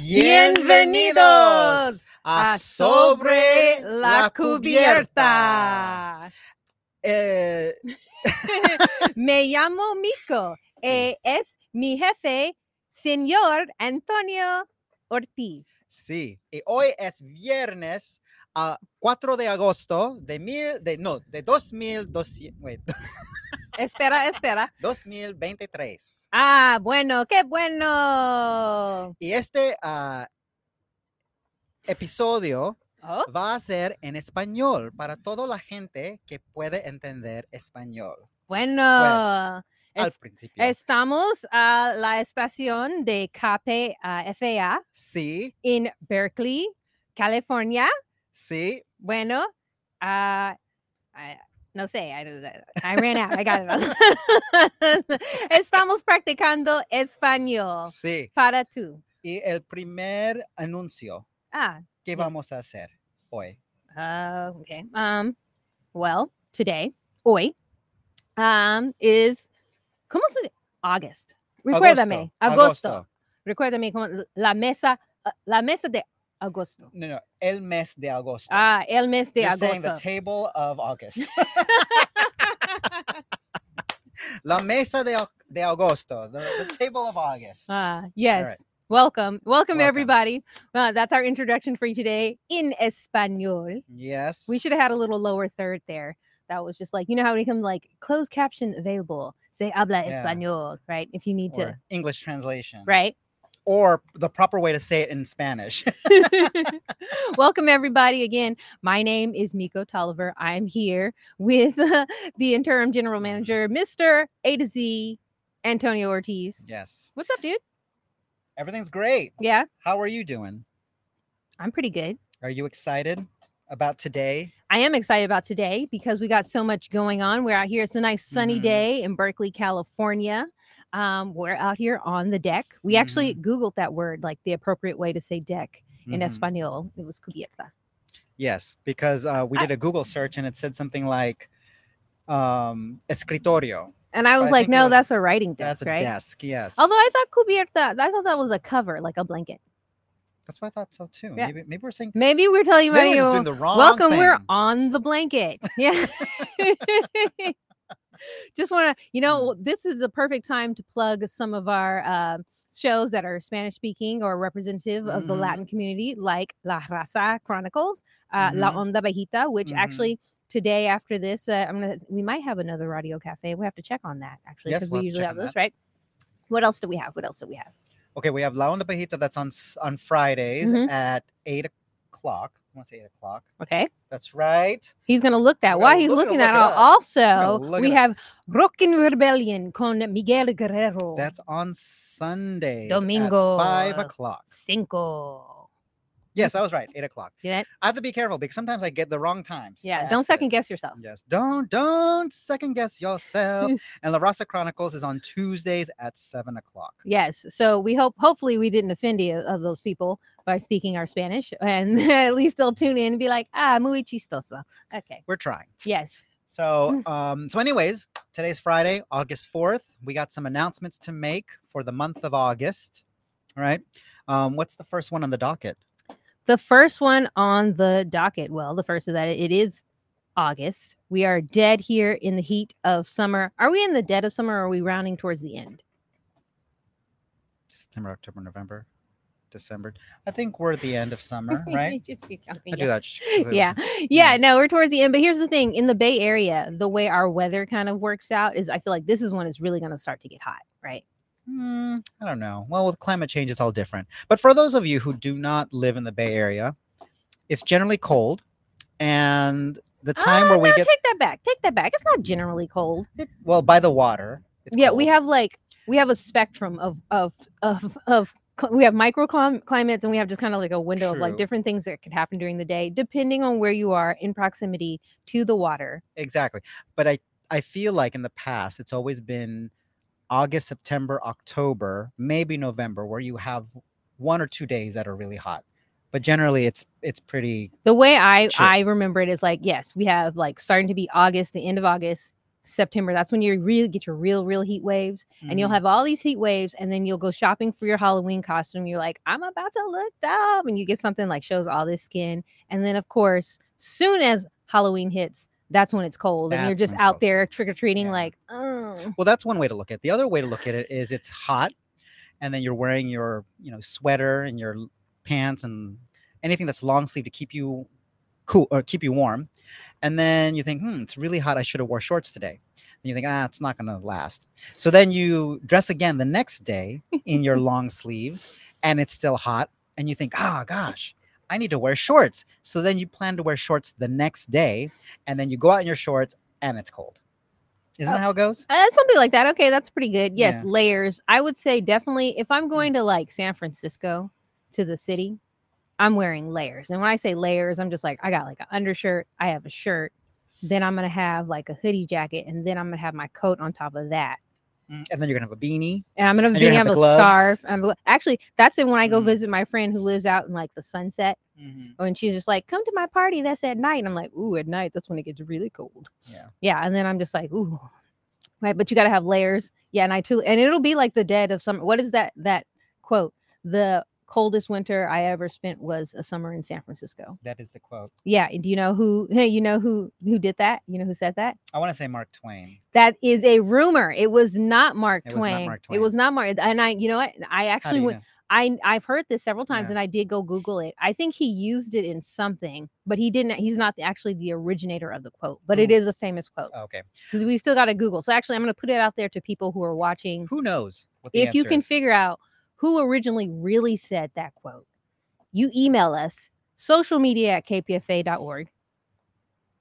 Bienvenidos a Sobre la Cubierta. Eh, Me llamo Mico. eh, es mi jefe, señor Antonio Ortiz. sí, y hoy es viernes a 4 de agosto de mil, de, no, de 2200, wait, Espera, espera. 2023. Ah, bueno, qué bueno. Y este ah, episodio Oh, va a ser en español para toda la gente que puede entender español. bueno. Al Es- principio. estamos a la estación de KPFA Sí, en Berkeley, California. sí, Bueno, ah, ah, no sé, I, I ran out, I got it. Estamos practicando español sí. para tú. Y el primer anuncio Ah, que Yeah. vamos a hacer hoy. uh, okay. Um, well, today, hoy, um, is, ¿cómo se dice? August. Recuérdame, agosto. Recuérdame como la mesa, la mesa de agosto. No, no, el mes de agosto. Ah, el mes de agosto. You're saying the table of August. La mesa de, de agosto, the, the table of August. Ah, yes. Welcome. Welcome, Welcome. everybody. Uh, that's our introduction for you today in Espanol. yes. We should have had a little lower third there. That was just like, you know how we come like closed caption available. Say habla Yeah. español, right? If you need to, English translation. right? Or the proper way to say it in Spanish. Welcome, everybody. Again, my name is Miko Tolliver. I'm here with the interim general manager, Mr. A to Z, Antonio Ortiz. yes. What's up, dude? Everything's great. Yeah, How are you doing? I'm pretty good. Are you excited about today? I am excited about today because we got so much going on. We're out here. It's a nice sunny Mhm. day in Berkeley, California. Um, we're out here on the deck. We actually Googled that word, like the appropriate way to say deck in Mhm. Espanol. It was cubierta. Yes, because uh, we did a Google search and it said something like um, escritorio. And I was I like, it no, was- that's a writing desk. That's a right? desk. Yes. Although I thought cubierta, I thought that was a cover, like a blanket. That's what I thought so too. Yeah. Maybe, maybe we're saying. Maybe we're telling Maybe we're you, doing the wrong welcome, we're on the blanket. Yeah. Just want to, you know, this is a perfect time to plug some of our uh, shows that are Spanish speaking or representative of the Mhm. Latin community, like La Raza Chronicles, uh, La Mhm. Onda Bajita, which Mhm. actually today after this, uh, I'm gonna, we might have another radio cafe. We have to check on that actually Yes, because we'll we usually have those, right? What else do we have? What else do we have? Okay, we have La Onda Bajita that's on on Fridays Mhm. at eight o'clock. I want to say eight o'clock. Okay. That's right. He's gonna look that. While he's look- looking look that it up. also look we have Rockin' Rebellion con Miguel Guerrero. That's on Sunday. Domingo. Five o'clock. cinco. Yes, I was right. Eight o'clock. Yeah. I have to be careful because sometimes I get the wrong times. Yeah, don't second accident. guess yourself. Yes, don't don't second guess yourself. and La Raza Chronicles is on Tuesdays at seven o'clock. Yes. So we hope, hopefully, we didn't offend any of those people by speaking our Spanish, and at least they'll tune in and be like, "Ah, muy chistoso." Okay. We're trying. Yes. So, um, so anyways, today's Friday, August 4th. We got some announcements to make for the month of August. All right. Um, what's the first one on the docket? The first one on the docket. Well, the first is that it is August. We are dead here in the heat of summer. Are we in the dead of summer, or are we rounding towards the end? September, October, November, December. I think we're at the end of summer, right? Just counting, I yeah. do that. sh- yeah yeah no we're towards the end but here's the thing in the bay area the way our weather kind of works out is i feel like this is when it's really going to start to get hot right Hmm, I don't know. Well, with climate change, it's all different. But for those of you who do not live in the Bay Area, it's generally cold, and the time Ah, where we no, get take that back take that back it's not generally cold it, well by the water. yeah we have like we have a spectrum of of of of we have microclimates and we have just kind of like a window of like different things that could happen during the day depending on where you are in proximity to the water exactly. But I I feel like in the past it's always been August, September, October, maybe November, where you have one or two days that are really hot. But generally, it's it's pretty the way i Chill. i remember it is like yes we have like starting to be august the end of august September. That's when you really get your real, real heat waves, and you'll Mhm. have all these heat waves, and then you'll go shopping for your Halloween costume. You're like, I'm about to look dumb, and you get something like shows all this skin, and then of course, soon as Halloween hits, that's when it's cold, and you're just out cold. there trick or treating, Yeah. like, oh, Well, that's one way to look at it. The other way to look at it is it's hot, and then you're wearing your you know sweater and your pants and anything that's long sleeve to keep you cool or keep you warm. And then you think, hmm, it's really hot. I should have wore shorts today. And you think, ah, it's not gonna last. So then you dress again the next day in your long sleeves, and it's still hot. And you think, ah, gosh, I need to wear shorts. So then you plan to wear shorts the next day, and then you go out in your shorts, and it's cold. Isn't Oh, that how it goes? Uh, something like that. Okay, that's pretty good. Yes, Yeah. layers. I would say definitely if I'm going to like San Francisco to the city, I'm wearing layers. And when I say layers, I'm just like I got like an undershirt, I have a shirt, then I'm gonna have like a hoodie jacket, and then I'm gonna have my coat on top of that. Mm, And then you're gonna have a beanie. And I'm gonna And be you're gonna have have a gloves? scarf. and actually that's it when I go Mhm. visit my friend who lives out in like the sunset. Mhm. When she's just like, come to my party, that's at night. And I'm like, ooh, at night, that's when it gets really cold. Yeah. Yeah. And then I'm just like, ooh. Right. But you gotta have layers. Yeah. And I truly and it'll be like the dead of summer. What is that that quote? The coldest winter I ever spent was a summer in San Francisco. That is the quote. Yeah. Do you know who hey, you know who who did that? You know who said that? I want to say Mark Twain. That is a rumor. It was not Mark It was not Twain. It was not Mark. And I, you know what? I actually went know? I I've heard this several times Yeah. and I did go Google it. I think he used it in something, but he didn't. He's not the, actually the originator of the quote, but it Oh. is a famous quote Oh, okay. because we still got to Google. So actually, I'm going to put it out there to people who are watching. Who knows? What the If you can is. figure out who originally really said that quote, you email us social media at kpfa.org.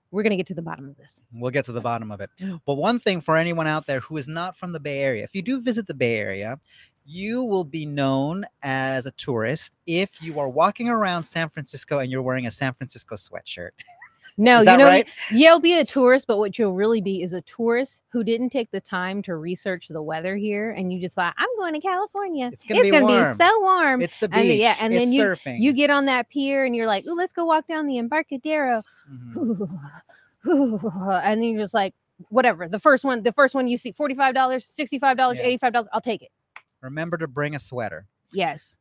We're going to get to the bottom of this. We'll get to the bottom of it. But one thing for anyone out there who is not from the Bay Area, if you do visit the Bay Area, you will be known as a tourist if you are walking around San Francisco and you're wearing a San Francisco sweatshirt. No, you know, right? you'll be a tourist, but what you'll really be is a tourist who didn't take the time to research the weather here, and you just thought, "I'm going to California. It's gonna be warm. so warm." It's the beach. And yeah, and it's then you- surfing. You get on that pier, and you're like, "Ooh, let's go walk down the Embarcadero," Mhm. and then you're just like, "Whatever." The first one, the first one you see, forty five dollars, sixty five dollars, Yeah. eighty five dollars. I'll take it. Remember to bring a sweater. Yes,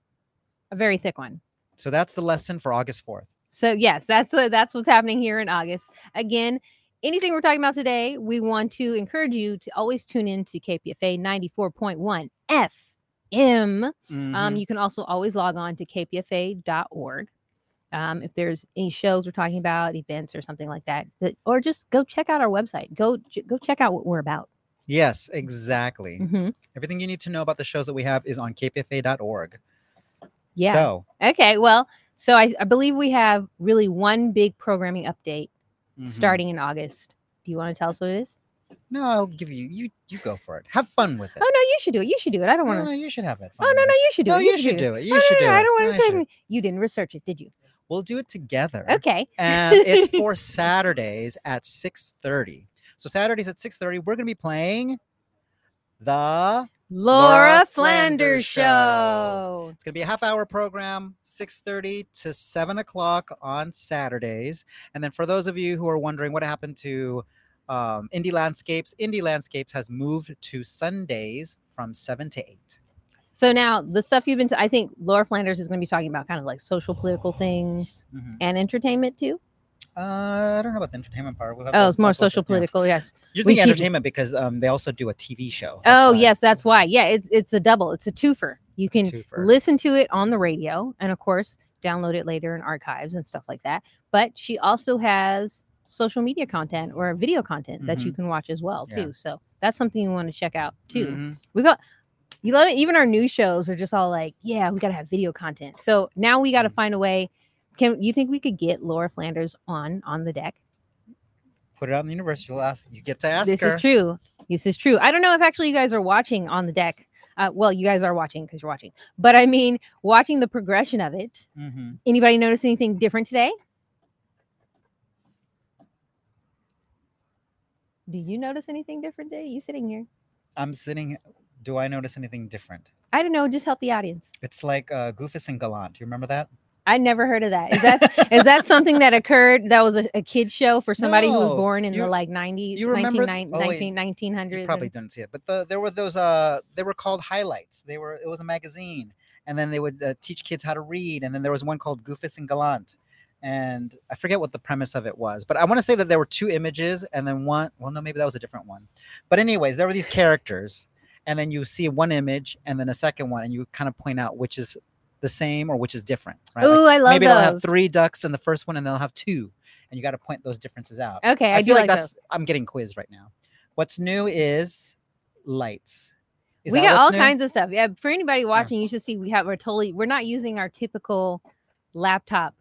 a very thick one. So that's the lesson for August 4th. So yes, that's uh, that's what's happening here in August. Again, anything we're talking about today, we want to encourage you to always tune in to KPFA 94.1 FM. Um, Mhm. you can also always log on to kpfa.org. Um, if there's any shows we're talking about, events or something like that, that or just go check out our website. Go j- go check out what we're about. Yes, exactly. Mhm. Everything you need to know about the shows that we have is on kpfa.org. Yeah. So, Okay. Well, so I, I believe we have really one big programming update mhm. starting in August. Do you want to tell us what it is? No, I'll give you. You you go for it. Have fun with it. Oh no, you should do it. You should do it. I don't No, want no, to. you should have it. Oh no, no, you should do No, it. you should do it. You No, no, should do no, it. I don't want to say. should. You didn't research it, did you? We'll do it together. Okay. And it's for Saturdays at 6:30. So Saturdays at 6:30, we're gonna be playing the. Laura Flanders Flanders Show. It's gonna be a half hour program, 6:30 to 7 o'clock on Saturdays. And then for those of you who are wondering what happened to um, Indie Landscapes, Indie Landscapes has moved to Sundays from 7 to 8. So now the stuff you've been. to, I think Laura Flanders is going to be talking about kind of like social, political things Mhm. and entertainment too. Uh, I don't know about the entertainment part. We'll Oh, it's more we'll have to look social, yeah. political. Yes. You We think keep- entertainment because um, they also do a TV show. That's oh why. yes, that's why. Yeah, it's it's a double. It's a twofer. You It's can twofer. listen to it on the radio, and of course, download it later in archives and stuff like that. But she also has social media content or video content that you can watch as well Mm-hmm. Yeah. too. So that's something you want to check out too. Mhm. We've got you love it. Even our new shows are just all like, yeah, we got to have video content. So now we got to Mm. find a way. Can you think we could get Laura Flanders on on the deck? Put it out in the universe. You'll ask. You get to ask this her. is true. This is true. I don't know if actually you guys are watching on the deck. Uh, well, you guys are watching because you're watching. But I mean, watching the progression of it. hmm Anybody notice anything different today? Do you notice anything different today? You sitting here? I'm sitting. Do I notice anything different? I don't know. Just help the audience. It's like uh, Goofus and Gallant. Do you remember that? I never heard of that. Is that is that something that occurred? That was a, a kid show for somebody who was born in you- the like 90s, you remember- 19, oh, wait, 19, You 1900s. probably didn't see it, but the, there were those. Uh, they were called highlights. They were. It was a magazine, and then they would uh, teach kids how to read. And then there was one called Goofus and Gallant, and I forget what the premise of it was, but I want to say that there were two images, and then one. Well, no, maybe that was a different one. But anyways, there were these characters, and then you see one image, and then a second one, and you kind of point out which is the same or which is different. Right? Like, I love maybe those. they'll have three ducks in the first one, and they'll have two, and you got to point those differences out. Okay, I, I, do feel like, like that's those. I'm getting quizzed right now. What's new is lights. Is we got all new? kinds of stuff. Yeah, for anybody watching, you should see we have we're totally we're not using our typical laptop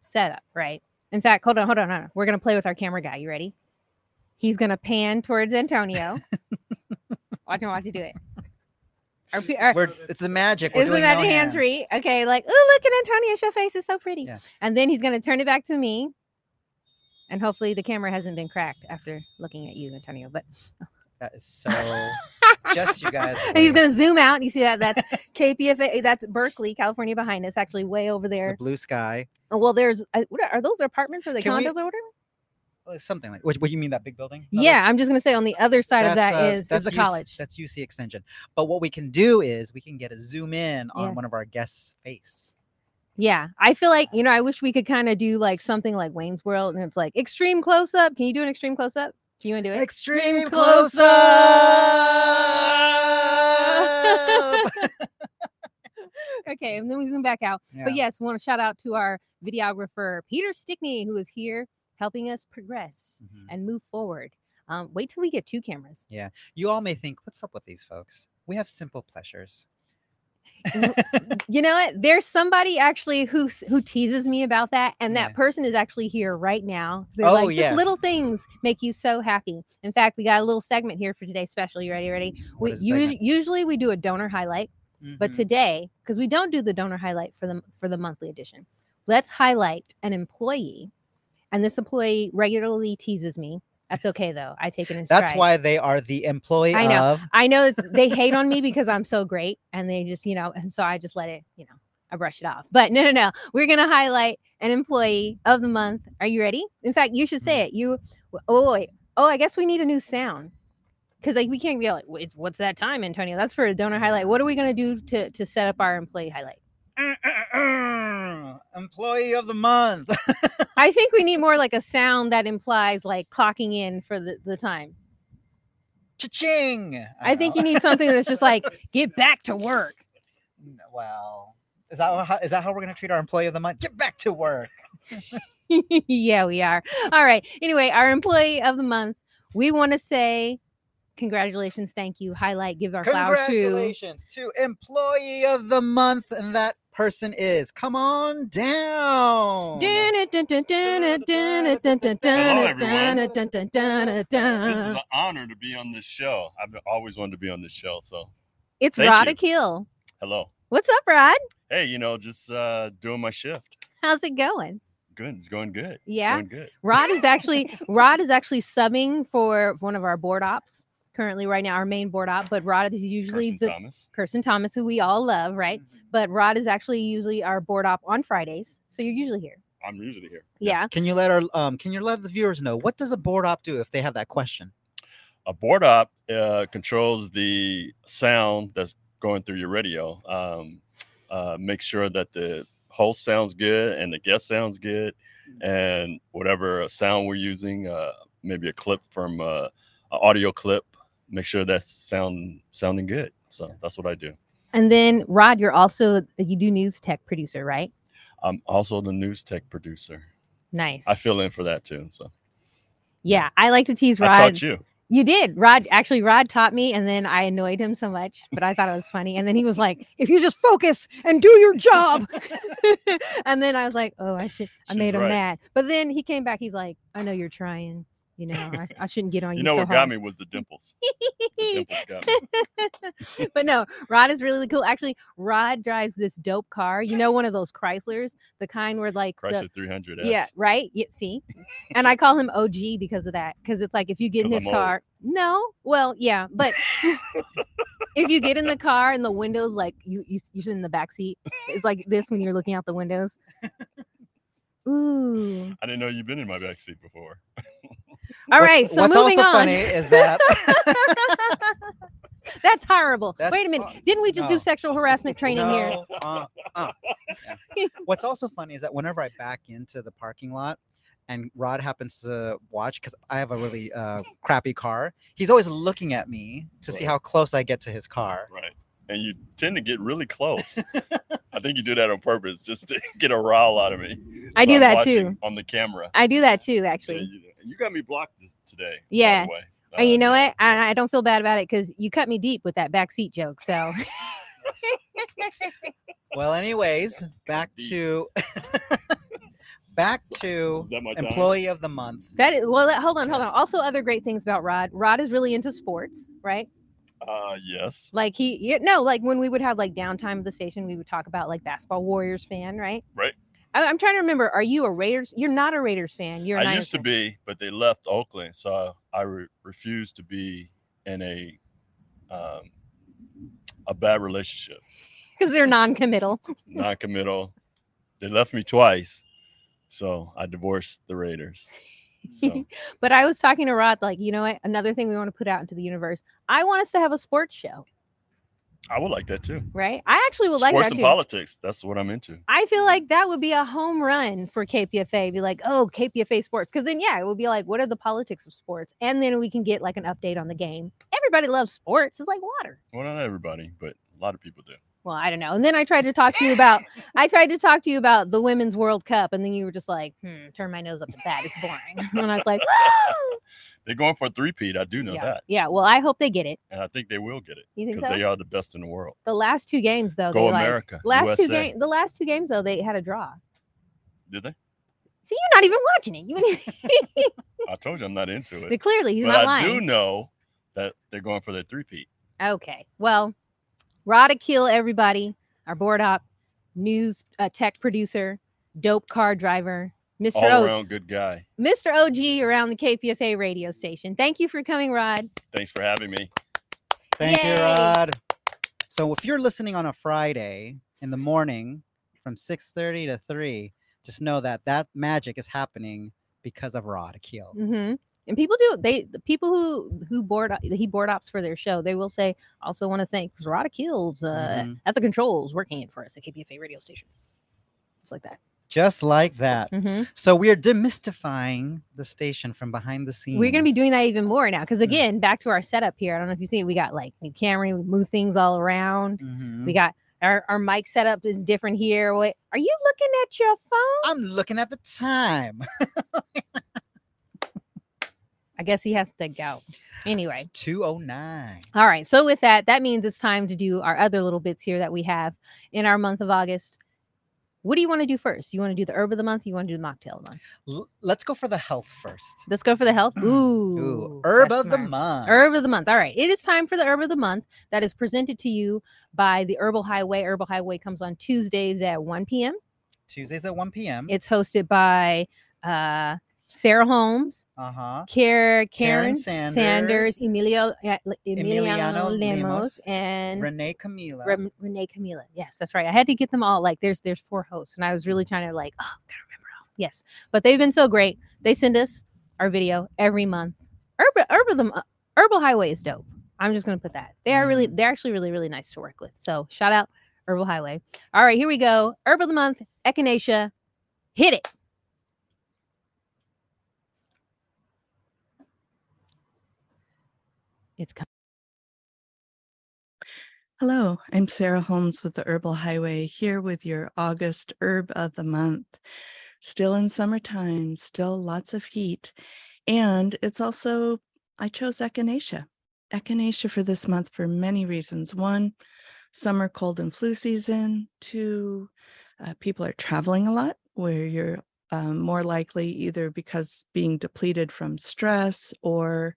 setup, right? In fact, hold on, hold on, hold on. We're gonna play with our camera guy. You ready? He's gonna pan towards Antonio. watch him watch you do it. Pe- our, We're, it's the magic. We're is the doing magic no hands free? Okay, like oh look at Antonio's your face is so pretty. Yeah. And then he's gonna turn it back to me. And hopefully the camera hasn't been cracked after looking at you, Antonio. But That is so. just you guys. And he's gonna zoom out. You see that? That's KPFA. That's Berkeley, California, behind us. Actually, way over the there. blue sky. Oh, well, there's uh, what are, are those apartments or the Can we- condos or whatever? Oh, it's something like. What, what you mean that big building? No, yeah, I'm just gonna say on the other side of that that's, is uh, is that's the UC college. That's UC Extension. But what we can do is we can get a zoom in on Yeah. one of our guests' face. Yeah, I feel like you know. I wish we could kind of do like something like Wayne's World, and it's like extreme close up. Can you do an extreme close up? Do you want to do it? Extreme close close up. okay, and then we zoom back out. But yes, want to shout out to our videographer Peter Stickney, who is here helping us progress Mhm. and move forward. Um, wait till we get two cameras. Yeah. You all may think, what's up with these folks? We have simple pleasures. you know what? There's somebody actually who who teases me about that, and that Yeah. person is actually here right now. They're Oh, like, yes. little things make you so happy. In fact, we got a little segment here for today's special. You ready? Ready? What We us- usually we do a donor highlight, but Mhm. today because we don't do the donor highlight for the for the monthly edition, let's highlight an employee, and this employee regularly teases me. That's okay though. I take it in stride. That's why they are the employee I know. of. I know they hate on me because I'm so great, and they just, you know, and so I just let it, you know, I brush it off. But no, no, no. We're gonna highlight an employee of the month. Are you ready? In fact, you should say mm. it. You. Oh wait. Oh, I guess we need a new sound because like we can't be like, "Wait, what's that time, Antonio? That's for a donor highlight. What are we gonna do to to set up our employee highlight? Uh, uh, employee of the month. I think we need more like a sound that implies like clocking in for the, the time. Cha-ching! I think you need something that's just like get back to work. Well, is that how, is that how we're gonna treat our employee of the month? Get back to work. yeah, we are. All right. Anyway, our employee of the month, we want to say congratulations, thank you, highlight, give our flowers to. Congratulations to employee of the month, and that person is. Come on down. This is an honor to be on this show. I've always wanted to be on this show. So, it's Rod Thank you. Akil. hello. What's up, Rod? Hey, you know, just uh, doing my shift. How's it going? Good. It's going good. It's Yeah? going good. Rod is actually Rod is actually subbing for one of our board ops currently right now, our main board op. But Rod is usually Carson the Thomas. Kirsten Thomas, who we all love, right? Mhm. But Rod is actually usually our board op on Fridays, so you're usually here. I'm usually here. Yeah. Can you let our um? Can you let the viewers know what does a board op do if they have that question? A board op uh, controls the sound that's going through your radio. Um, uh, make sure that the host sounds good and the guest sounds good, and whatever sound we're using, uh, maybe a clip from uh, an audio clip, make sure that's sound sounding good. So that's what I do. And then Rod, you're also you do news tech producer, right? I'm also the news tech producer. Nice. I fill in for that too. So yeah, I like to tease Rod. I taught you. You did. Rod actually Rod taught me and then I annoyed him so much, but I thought it was funny. And then he was like, if you just focus and do your job. and then I was like, oh, I should I She's made him right. mad. But then he came back, he's like, I know you're trying. You know, I, I shouldn't get on you. You know so what got me was the dimples. The dimples but no, Rod is really cool. Actually, Rod drives this dope car. You know, one of those Chryslers, the kind where like the, Chrysler 300 yeah, right. Yeah, see, and I call him OG because of that. Because it's like if you get in his I'm old. car, no, well, yeah, but if you get in the car and the windows like you you you sit in the back seat, it's like this when you're looking out the windows. Ooh. I didn't know you've been in my back seat before. All What's- right, so what's moving also on. funny is that That's horrible. That's Wait a minute. fu- Didn't we just no. do sexual harassment training here? Uh, uh. Yeah. What's also funny is that whenever I back into the parking lot and Rod happens to watch because I have a really uh, crappy car, he's always looking at me to see how close I get to his car. Right. And you tend to get really close. I think you do that on purpose just to get a rile out of me. I do I'm that too. On the camera. I do that too, Yeah, actually. you, you got me blocked this, today. by the Yeah. way. And you Uh, know yeah, what? I, I don't feel bad about it because you cut me deep with that backseat joke. So Well, anyways, back to back to Is that my time? employee of the month. that is well. Hold on, hold on. Also, other great things about Rod. Rod is really into sports, right? Uh, yes. Like he, yeah, no, like when we would have like downtime of the station, we would talk about like basketball Warriors fan, right? Right. I, I'm trying to remember. Are you a Raiders? You're not a Raiders fan. You're. I Niners used to fan. be, but they left Oakland, so I re- refused to be in a um, a bad relationship, because they're non-committal. non-committal. They left me twice, so I divorced the Raiders. So but I was talking to Rod, like, you know what? Another thing we want to put out into the universe. I want us to have a sports show, I would like that too. right? I actually would like Sports and too. politics. That's what I'm into. I feel like that would be a home run for KPFA. Be like, oh, KPFA sports. Because then, yeah, it would be like, what are the politics of sports? And then we can get like an update on the game. Everybody loves sports. It's like water. Well, not everybody, but a lot of people do. Well, I don't know. And then I tried to talk to you about, I tried to talk to you about the Women's World Cup. And then you were just like, hmm, turn my nose up at that. It's boring. and I was like, They're going for a three-peat. I do know yeah. that, yeah. Well, I hope they get it. and I think they will get it You think because so? they are the best in the world. The last two games, though, Go they like, America, last two USA. games, the last two games, though, they had a draw. Did they? See, you're not even watching it. You I told you I'm not into it. But clearly, he's but not I lying. do know that they're going for their three-peat. Okay. Well, Rod Akil, everybody, our board op, news uh, tech producer, dope car driver, Mr. All O- around good guy. Mr. OG around the KPFA radio station. Thank you for coming, Rod. Thanks for having me. Thank Yay. you, Rod. So if you're listening on a Friday in the morning from 6:30 to 3, just know that that magic is happening because of Rod Akil. hmm And people do they the people who who board op- he board ops for their show. They will say also want to thank Rod Akil's uh, Mhm. at the controls working it for us at KPFA radio station. Just like that. Just like that. hmm So we're demystifying the station from behind the scenes. We're gonna be doing that even more now because Mm. again, back to our setup here. I don't know if you see, it, we got like new camera, we move things all around. We got our, our mic setup is different here. Wait, are you looking at your phone? I'm looking at the time. I guess he has to go. Anyway, It's 209. all right. So with that, that means it's time to do our other little bits here that we have in our month of August. What do you want to do first? You want to do the herb of the month? You want to do the mocktail of the month? L- let's go for the health first. Let's go for the health. Ooh, Ooh, herb of the month. Herb of the month. All right. It is time for the herb of the month that is presented to you by the Herbal Highway. Herbal Highway comes on Tuesdays at 1 p.m. Tuesdays at 1 p.m. It's hosted by uh, Sarah Holmes, Uh huh. Karen, Karen Sanders, Sanders, Emilio, uh, Emiliano Emiliano Lemos, Lemos, and Renee Camila. Rem- Renee Camila. Yes, that's right. I had to get them all. Like, there's there's four hosts, and I was really trying to like, oh, gotta remember all. Yes, but they've been so great. They send us our video every month. Herbal Herbal the Mo- Herbal Highway is dope. I'm just gonna put that. They are really, they're actually really, really nice to work with. So shout out Herbal Highway. All right, here we go. Herbal of the month, Echinacea. Hit it. It's coming. Hello, I'm Sarah Holmes with the Herbal Highway here with your August herb of the month. Still in summertime, still lots of heat. And it's also, I chose Echinacea. Echinacea for this month for many reasons. One, summer cold and flu season. Two, uh, people are traveling a lot where you're um, more likely either because being depleted from stress or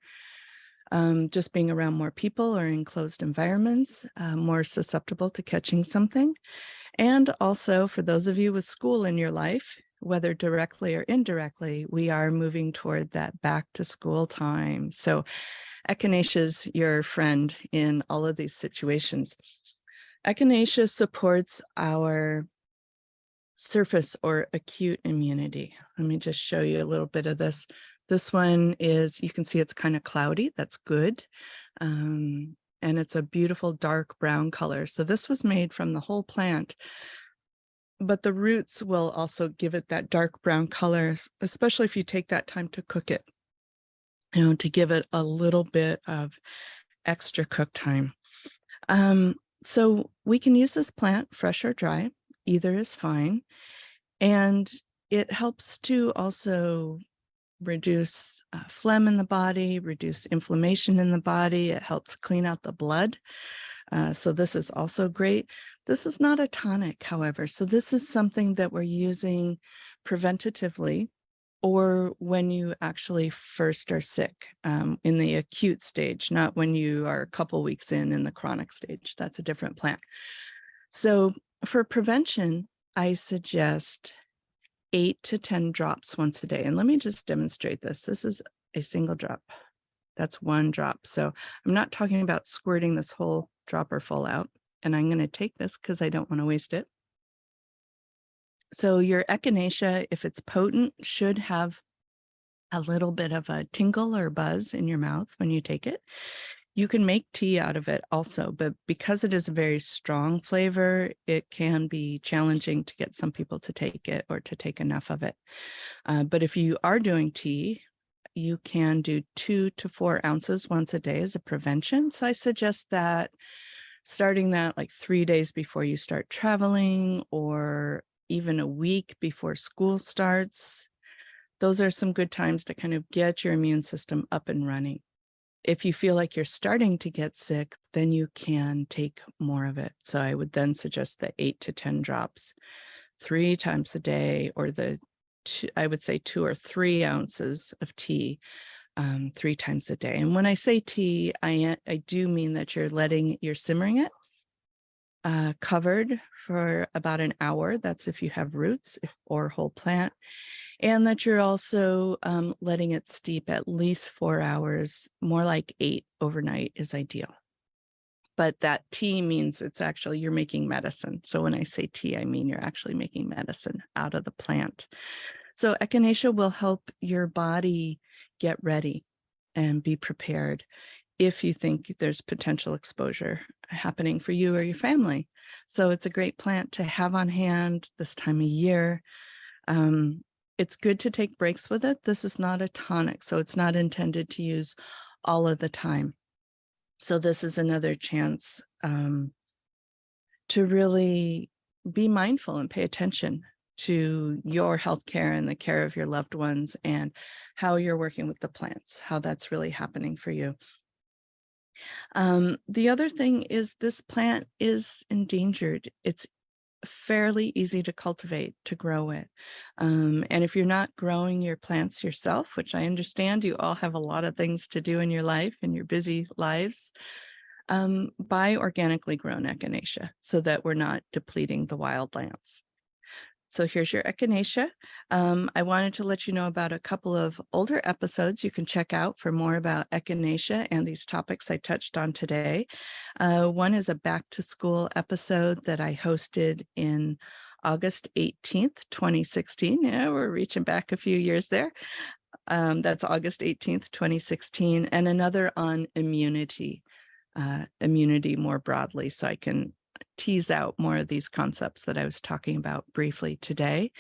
um, just being around more people or in closed environments, uh, more susceptible to catching something. And also, for those of you with school in your life, whether directly or indirectly, we are moving toward that back to school time. So, Echinacea is your friend in all of these situations. Echinacea supports our surface or acute immunity. Let me just show you a little bit of this. This one is, you can see it's kind of cloudy. That's good. Um, and it's a beautiful dark brown color. So this was made from the whole plant. But the roots will also give it that dark brown color, especially if you take that time to cook it, you know, to give it a little bit of extra cook time. Um, so we can use this plant fresh or dry, either is fine. And it helps to also reduce uh, phlegm in the body, reduce inflammation in the body. It helps clean out the blood. Uh, so this is also great. This is not a tonic, however. So this is something that we're using preventatively or when you actually first are sick um, in the acute stage, not when you are a couple weeks in in the chronic stage. That's a different plant. So for prevention, I suggest eight to 10 drops once a day. And let me just demonstrate this. This is a single drop. That's one drop. So I'm not talking about squirting this whole dropper full out. And I'm going to take this because I don't want to waste it. So your echinacea, if it's potent, should have a little bit of a tingle or buzz in your mouth when you take it. You can make tea out of it also, but because it is a very strong flavor, it can be challenging to get some people to take it or to take enough of it. Uh, but if you are doing tea, you can do two to four ounces once a day as a prevention. So I suggest that starting that like three days before you start traveling or even a week before school starts. Those are some good times to kind of get your immune system up and running if you feel like you're starting to get sick, then you can take more of it. So I would then suggest the eight to 10 drops three times a day, or the two, I would say two or three ounces of tea um, three times a day. And when I say tea, I, I do mean that you're letting, you're simmering it uh, covered for about an hour. That's if you have roots if, or whole plant and that you're also um, letting it steep at least four hours, more like eight overnight is ideal. But that tea means it's actually you're making medicine. So when I say tea, I mean you're actually making medicine out of the plant. So echinacea will help your body get ready and be prepared if you think there's potential exposure happening for you or your family. So it's a great plant to have on hand this time of year. Um, it's good to take breaks with it. This is not a tonic, so it's not intended to use all of the time. So this is another chance um, to really be mindful and pay attention to your health care and the care of your loved ones and how you're working with the plants, how that's really happening for you. Um, the other thing is this plant is endangered. It's fairly easy to cultivate, to grow it. Um, and if you're not growing your plants yourself, which I understand you all have a lot of things to do in your life and your busy lives, um, buy organically grown echinacea so that we're not depleting the wild wildlands. So here's your echinacea. Um, I wanted to let you know about a couple of older episodes you can check out for more about echinacea and these topics I touched on today. Uh, one is a back to school episode that I hosted in August 18th, 2016. Yeah, we're reaching back a few years there. Um, that's August 18th, 2016, and another on immunity, uh, immunity more broadly. So I can tease out more of these concepts that I was talking about briefly today.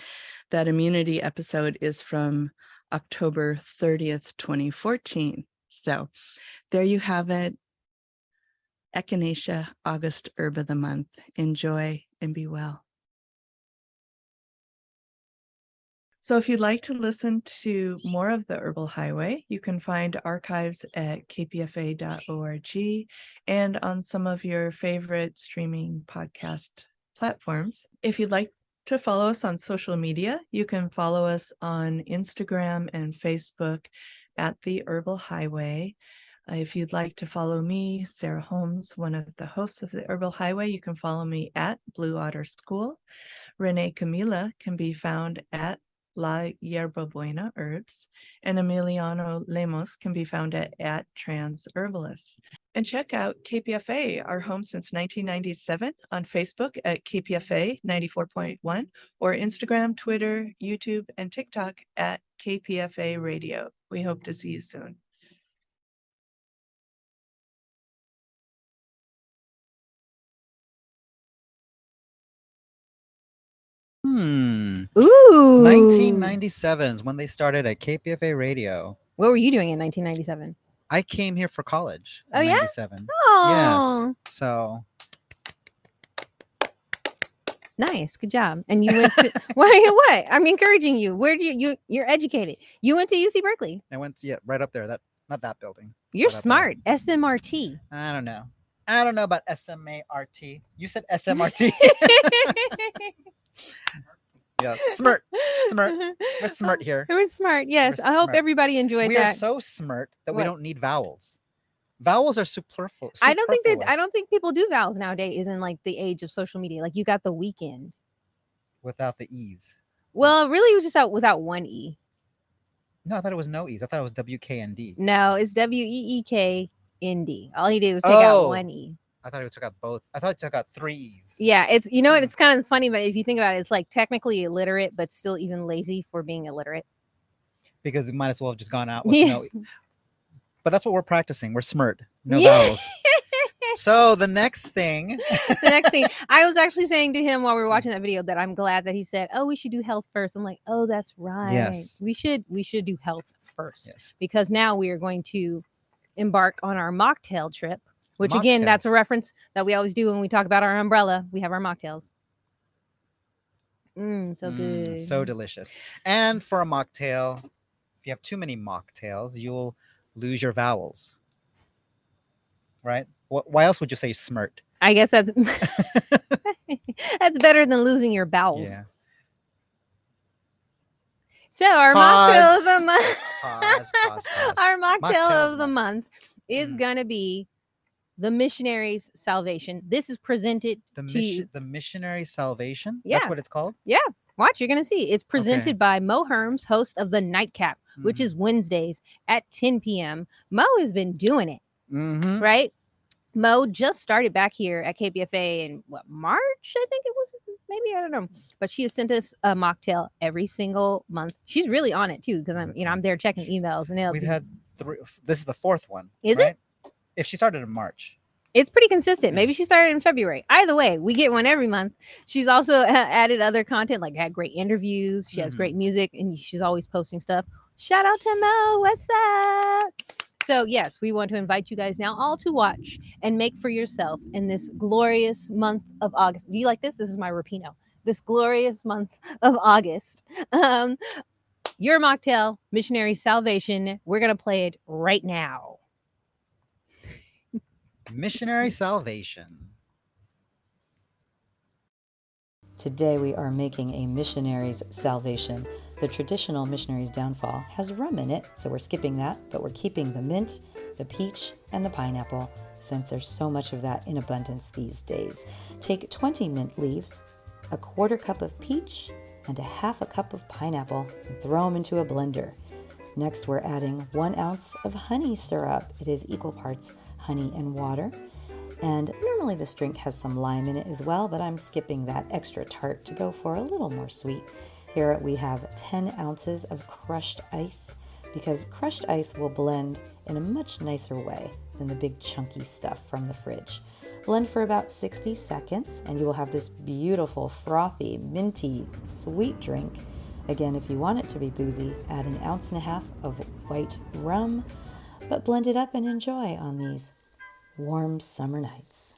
That immunity episode is from October 30th, 2014. So there you have it. Echinacea, August Herb of the Month. Enjoy and be well. So if you'd like to listen to more of the Herbal Highway, you can find archives at kpfa.org and on some of your favorite streaming podcast platforms. If you'd like to follow us on social media, you can follow us on Instagram and Facebook at the Herbal Highway. If you'd like to follow me, Sarah Holmes, one of the hosts of the Herbal Highway, you can follow me at Blue Otter School. Renee Camila can be found at La Yerba Buena Herbs, and Emiliano Lemos can be found at, at Trans Herbalist. And check out KPFA, our home since 1997, on Facebook at KPFA 94.1 or Instagram, Twitter, YouTube, and TikTok at KPFA Radio. We hope to see you soon. Hmm. Ooh. 1997 is when they started at KPFA Radio. What were you doing in 1997? I came here for college. Oh, yeah? 97. Oh, Yes. So nice. Good job. And you went to what? What? I'm encouraging you. Where do you you you're educated? You went to UC Berkeley. I went, to, yeah, right up there. That not that building. You're Right up there. smart. SMRT. I don't know. I don't know about SMART. You said SMRT. yeah, smart. Smart. We're smart here. We're smart. Yes. We're I hope smart. everybody enjoyed We are so smart that we don't need vowels. Vowels are superfluous. I don't think that I don't think people do vowels nowadays in like the age of social media. Like you got the Weeknd. without the e's. Well, really, it was just out without one e. No, I thought it was no e's. I thought it was W K N D. No, it's W E E K N D. All he did was take out Oh. one e. I thought it took out both. I thought it took out three e's. Yeah, it's you know? Mm. It's kind of funny, but if you think about it, it's like technically illiterate, but still even lazy for being illiterate. Because it might as well have just gone out with Yeah. no. But that's what we're practicing. We're smart. No Yeah. vowels. So the next thing, the next thing I was actually saying to him while we were watching that video that I'm glad that he said, "Oh, we should do health first. I'm like, "Oh, that's right. Yes. We should we should do health first yes, because now we are going to embark on our mocktail trip, which again, that's a reference that we always do when we talk about our umbrella. We have our mocktails. Mm, so Mm, good. so delicious. And for a mocktail, if you have too many mocktails, you'll lose your vowels. Right? What? Why else would you say smirt? I guess that's that's better than losing your bowels. Yeah. So our mocktail of the month, Pause, pause, pause. our mocktail, Mocktail of the month is Mhm. gonna be the missionary's salvation. This is presented The to mission, you. the missionary salvation. Yeah. That's what it's called. Yeah, watch, you're gonna see. It's presented by Mo Herms, host of the Nightcap, which Mhm. is Wednesdays at 10 p.m. Mo has been doing it, Mhm. right? Mo just started back here at KPFA in what March, I think it was. Maybe I don't know, but she has sent us a mocktail every single month. She's really on it too, because I'm, you know, I'm there checking emails and it'll We've be- had three. This is the fourth one. Is it? If she started in March. it's pretty consistent. Maybe she started in February. Either way, we get one every month. She's also added other content, like had great interviews. She has Mhm. great music, and she's always posting stuff. Shout out to Mo. What's up? So yes, we want to invite you guys now all to watch and make for yourself in this glorious month of August. Do you like this? This is my Rapino. This glorious month of August. Um, your mocktail, Missionary Salvation. We're gonna play it right now. Missionary salvation. Today we are making a missionary's salvation. The traditional missionary's downfall has rum in it, so we're skipping that, but we're keeping the mint, the peach, and the pineapple since there's so much of that in abundance these days. Take 20 mint leaves, a quarter cup of peach, and a half a cup of pineapple and throw them into a blender. Next, we're adding one ounce of honey syrup. It is equal parts honey and water. And normally this drink has some lime in it as well, but I'm skipping that extra tart to go for a little more sweet. Here we have 10 ounces of crushed ice because crushed ice will blend in a much nicer way than the big chunky stuff from the fridge. Blend for about 60 seconds and you will have this beautiful, frothy, minty, sweet drink. Again, if you want it to be boozy, add an ounce and a half of white rum, but blend it up and enjoy on these warm summer nights.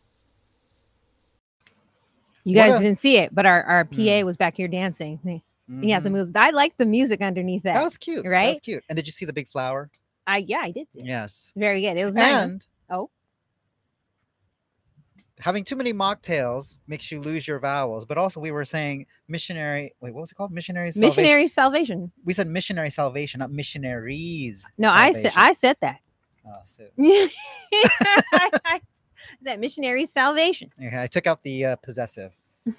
You guys a- didn't see it, but our, our PA Mm. was back here dancing. He- He had the Mhm. moves. I like the music underneath that. That was cute. Right? That was cute. And did you see the big flower? I yeah, I did. Yes. Very good. It was nice. And Oh. Having too many mocktails makes you lose your vowels. But also, we were saying missionary. Wait, what was it called? Missionary. salvation- Missionary salvation. We said missionary salvation, not missionaries. No, I said. I said that. Oh, so, that missionary salvation. okay, I took out the uh, possessive.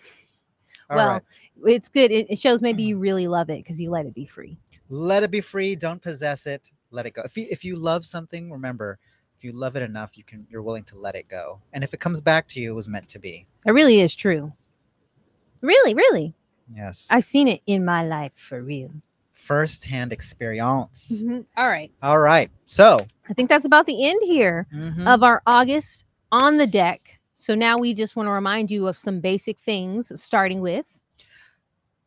Well, right. it's good. It, it shows maybe you really love it because you let it be free. let it be free. Don't possess it. Let it go. If you if you love something, remember, you love it enough, you can you're willing to let it go. And if it comes back to you, it was meant to be. It really is true. Really, really. Yes. I've seen it in my life for real. First hand experience. Mhm. All right. All right. So I think that's about the end here mhm, of our August on the deck. So now we just want to remind you of some basic things, starting with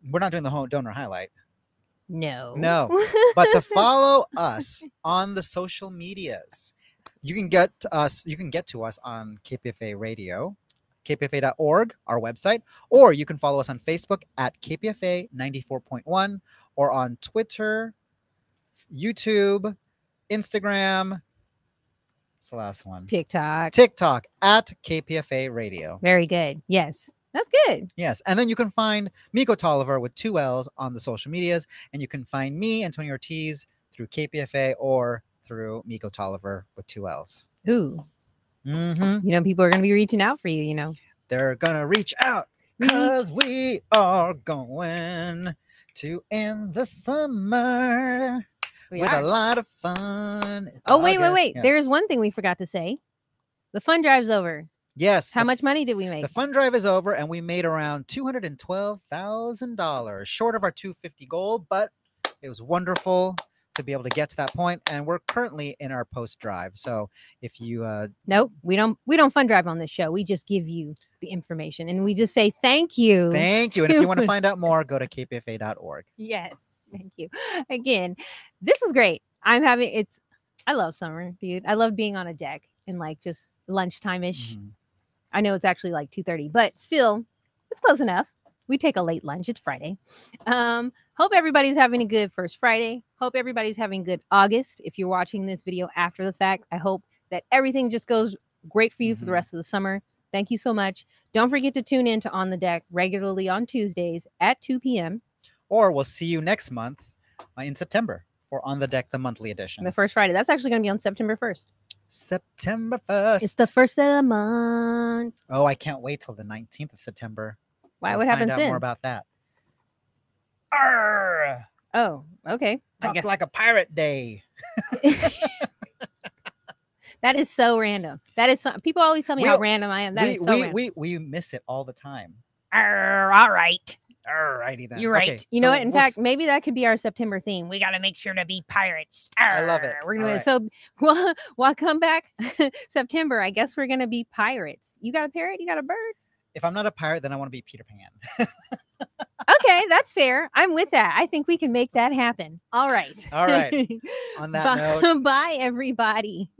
we're not doing the whole donor highlight. no. No, but to follow us on the social medias. You can get to us, you can get to us on KPFA Radio, kpfa.org, our website, or you can follow us on Facebook at KPFA 94.1 or on Twitter, YouTube, Instagram. It's the last one? TikTok. TikTok at KPFA Radio. Very good. Yes. That's good. Yes. And then you can find Miko Tolliver with two L's on the social medias. And you can find me, Antonio Ortiz, through KPFA or through Miko Tolliver with two L's. Ooh. hmm You know, people are going to be reaching out for you, you know. They're going to reach out because we are going to end the summer We with are. a lot of fun. It's Oh, wait, wait, wait. Yeah. There's one thing we forgot to say. The fun drive's over. Yes. How the much money did we make? The fund drive is over, and we made around two hundred and twelve thousand dollars, short of our two fifty goal, but it was wonderful to be able to get to that point. And we're currently in our post drive, so if you uh, Nope, we don't we don't fun drive on this show. We just give you the information and we just say thank you. thank you, and if you want to find out more, go to kpfa.org. yes, thank you. Again, this is great. I'm having it's I love summer, dude. I love being on a deck and like just lunchtime ish. Mhm. I know it's actually like 2:30, but still it's close enough. We take a late lunch. It's Friday. Um, hope everybody's having a good first Friday. Hope everybody's having good August. If you're watching this video after the fact, I hope that everything just goes great for you for the Mhm. rest of the summer. Thank you so much. Don't forget to tune in to On the Deck regularly on Tuesdays at 2 p.m. Or we'll see you next month uh, in September for On the Deck, the monthly edition. The first Friday. That's actually going to be on September 1st. September first. It's the first of the month. oh, I can't wait till the nineteenth of September. Why? We'll what find happens out then? More about that. Arr! oh, okay. I Talk guess- like a pirate day. that is so random. That is so, people always tell me We- how random I am. That we, is so we, random. we we miss it all the time. Arr, all right. Alrighty then. You're right. Okay, you know what? In we'll s- fact, maybe that could be our September theme. We got to make sure to be pirates. I love it. Arr, We're gonna All right. so well. Well, come back September. I guess we're gonna be pirates. You got a parrot? You got a bird? If I'm not a pirate, then I want to be Peter Pan. Okay, that's fair. I'm with that. I think we can make that happen. All right. All right. On that Bye, note- bye everybody.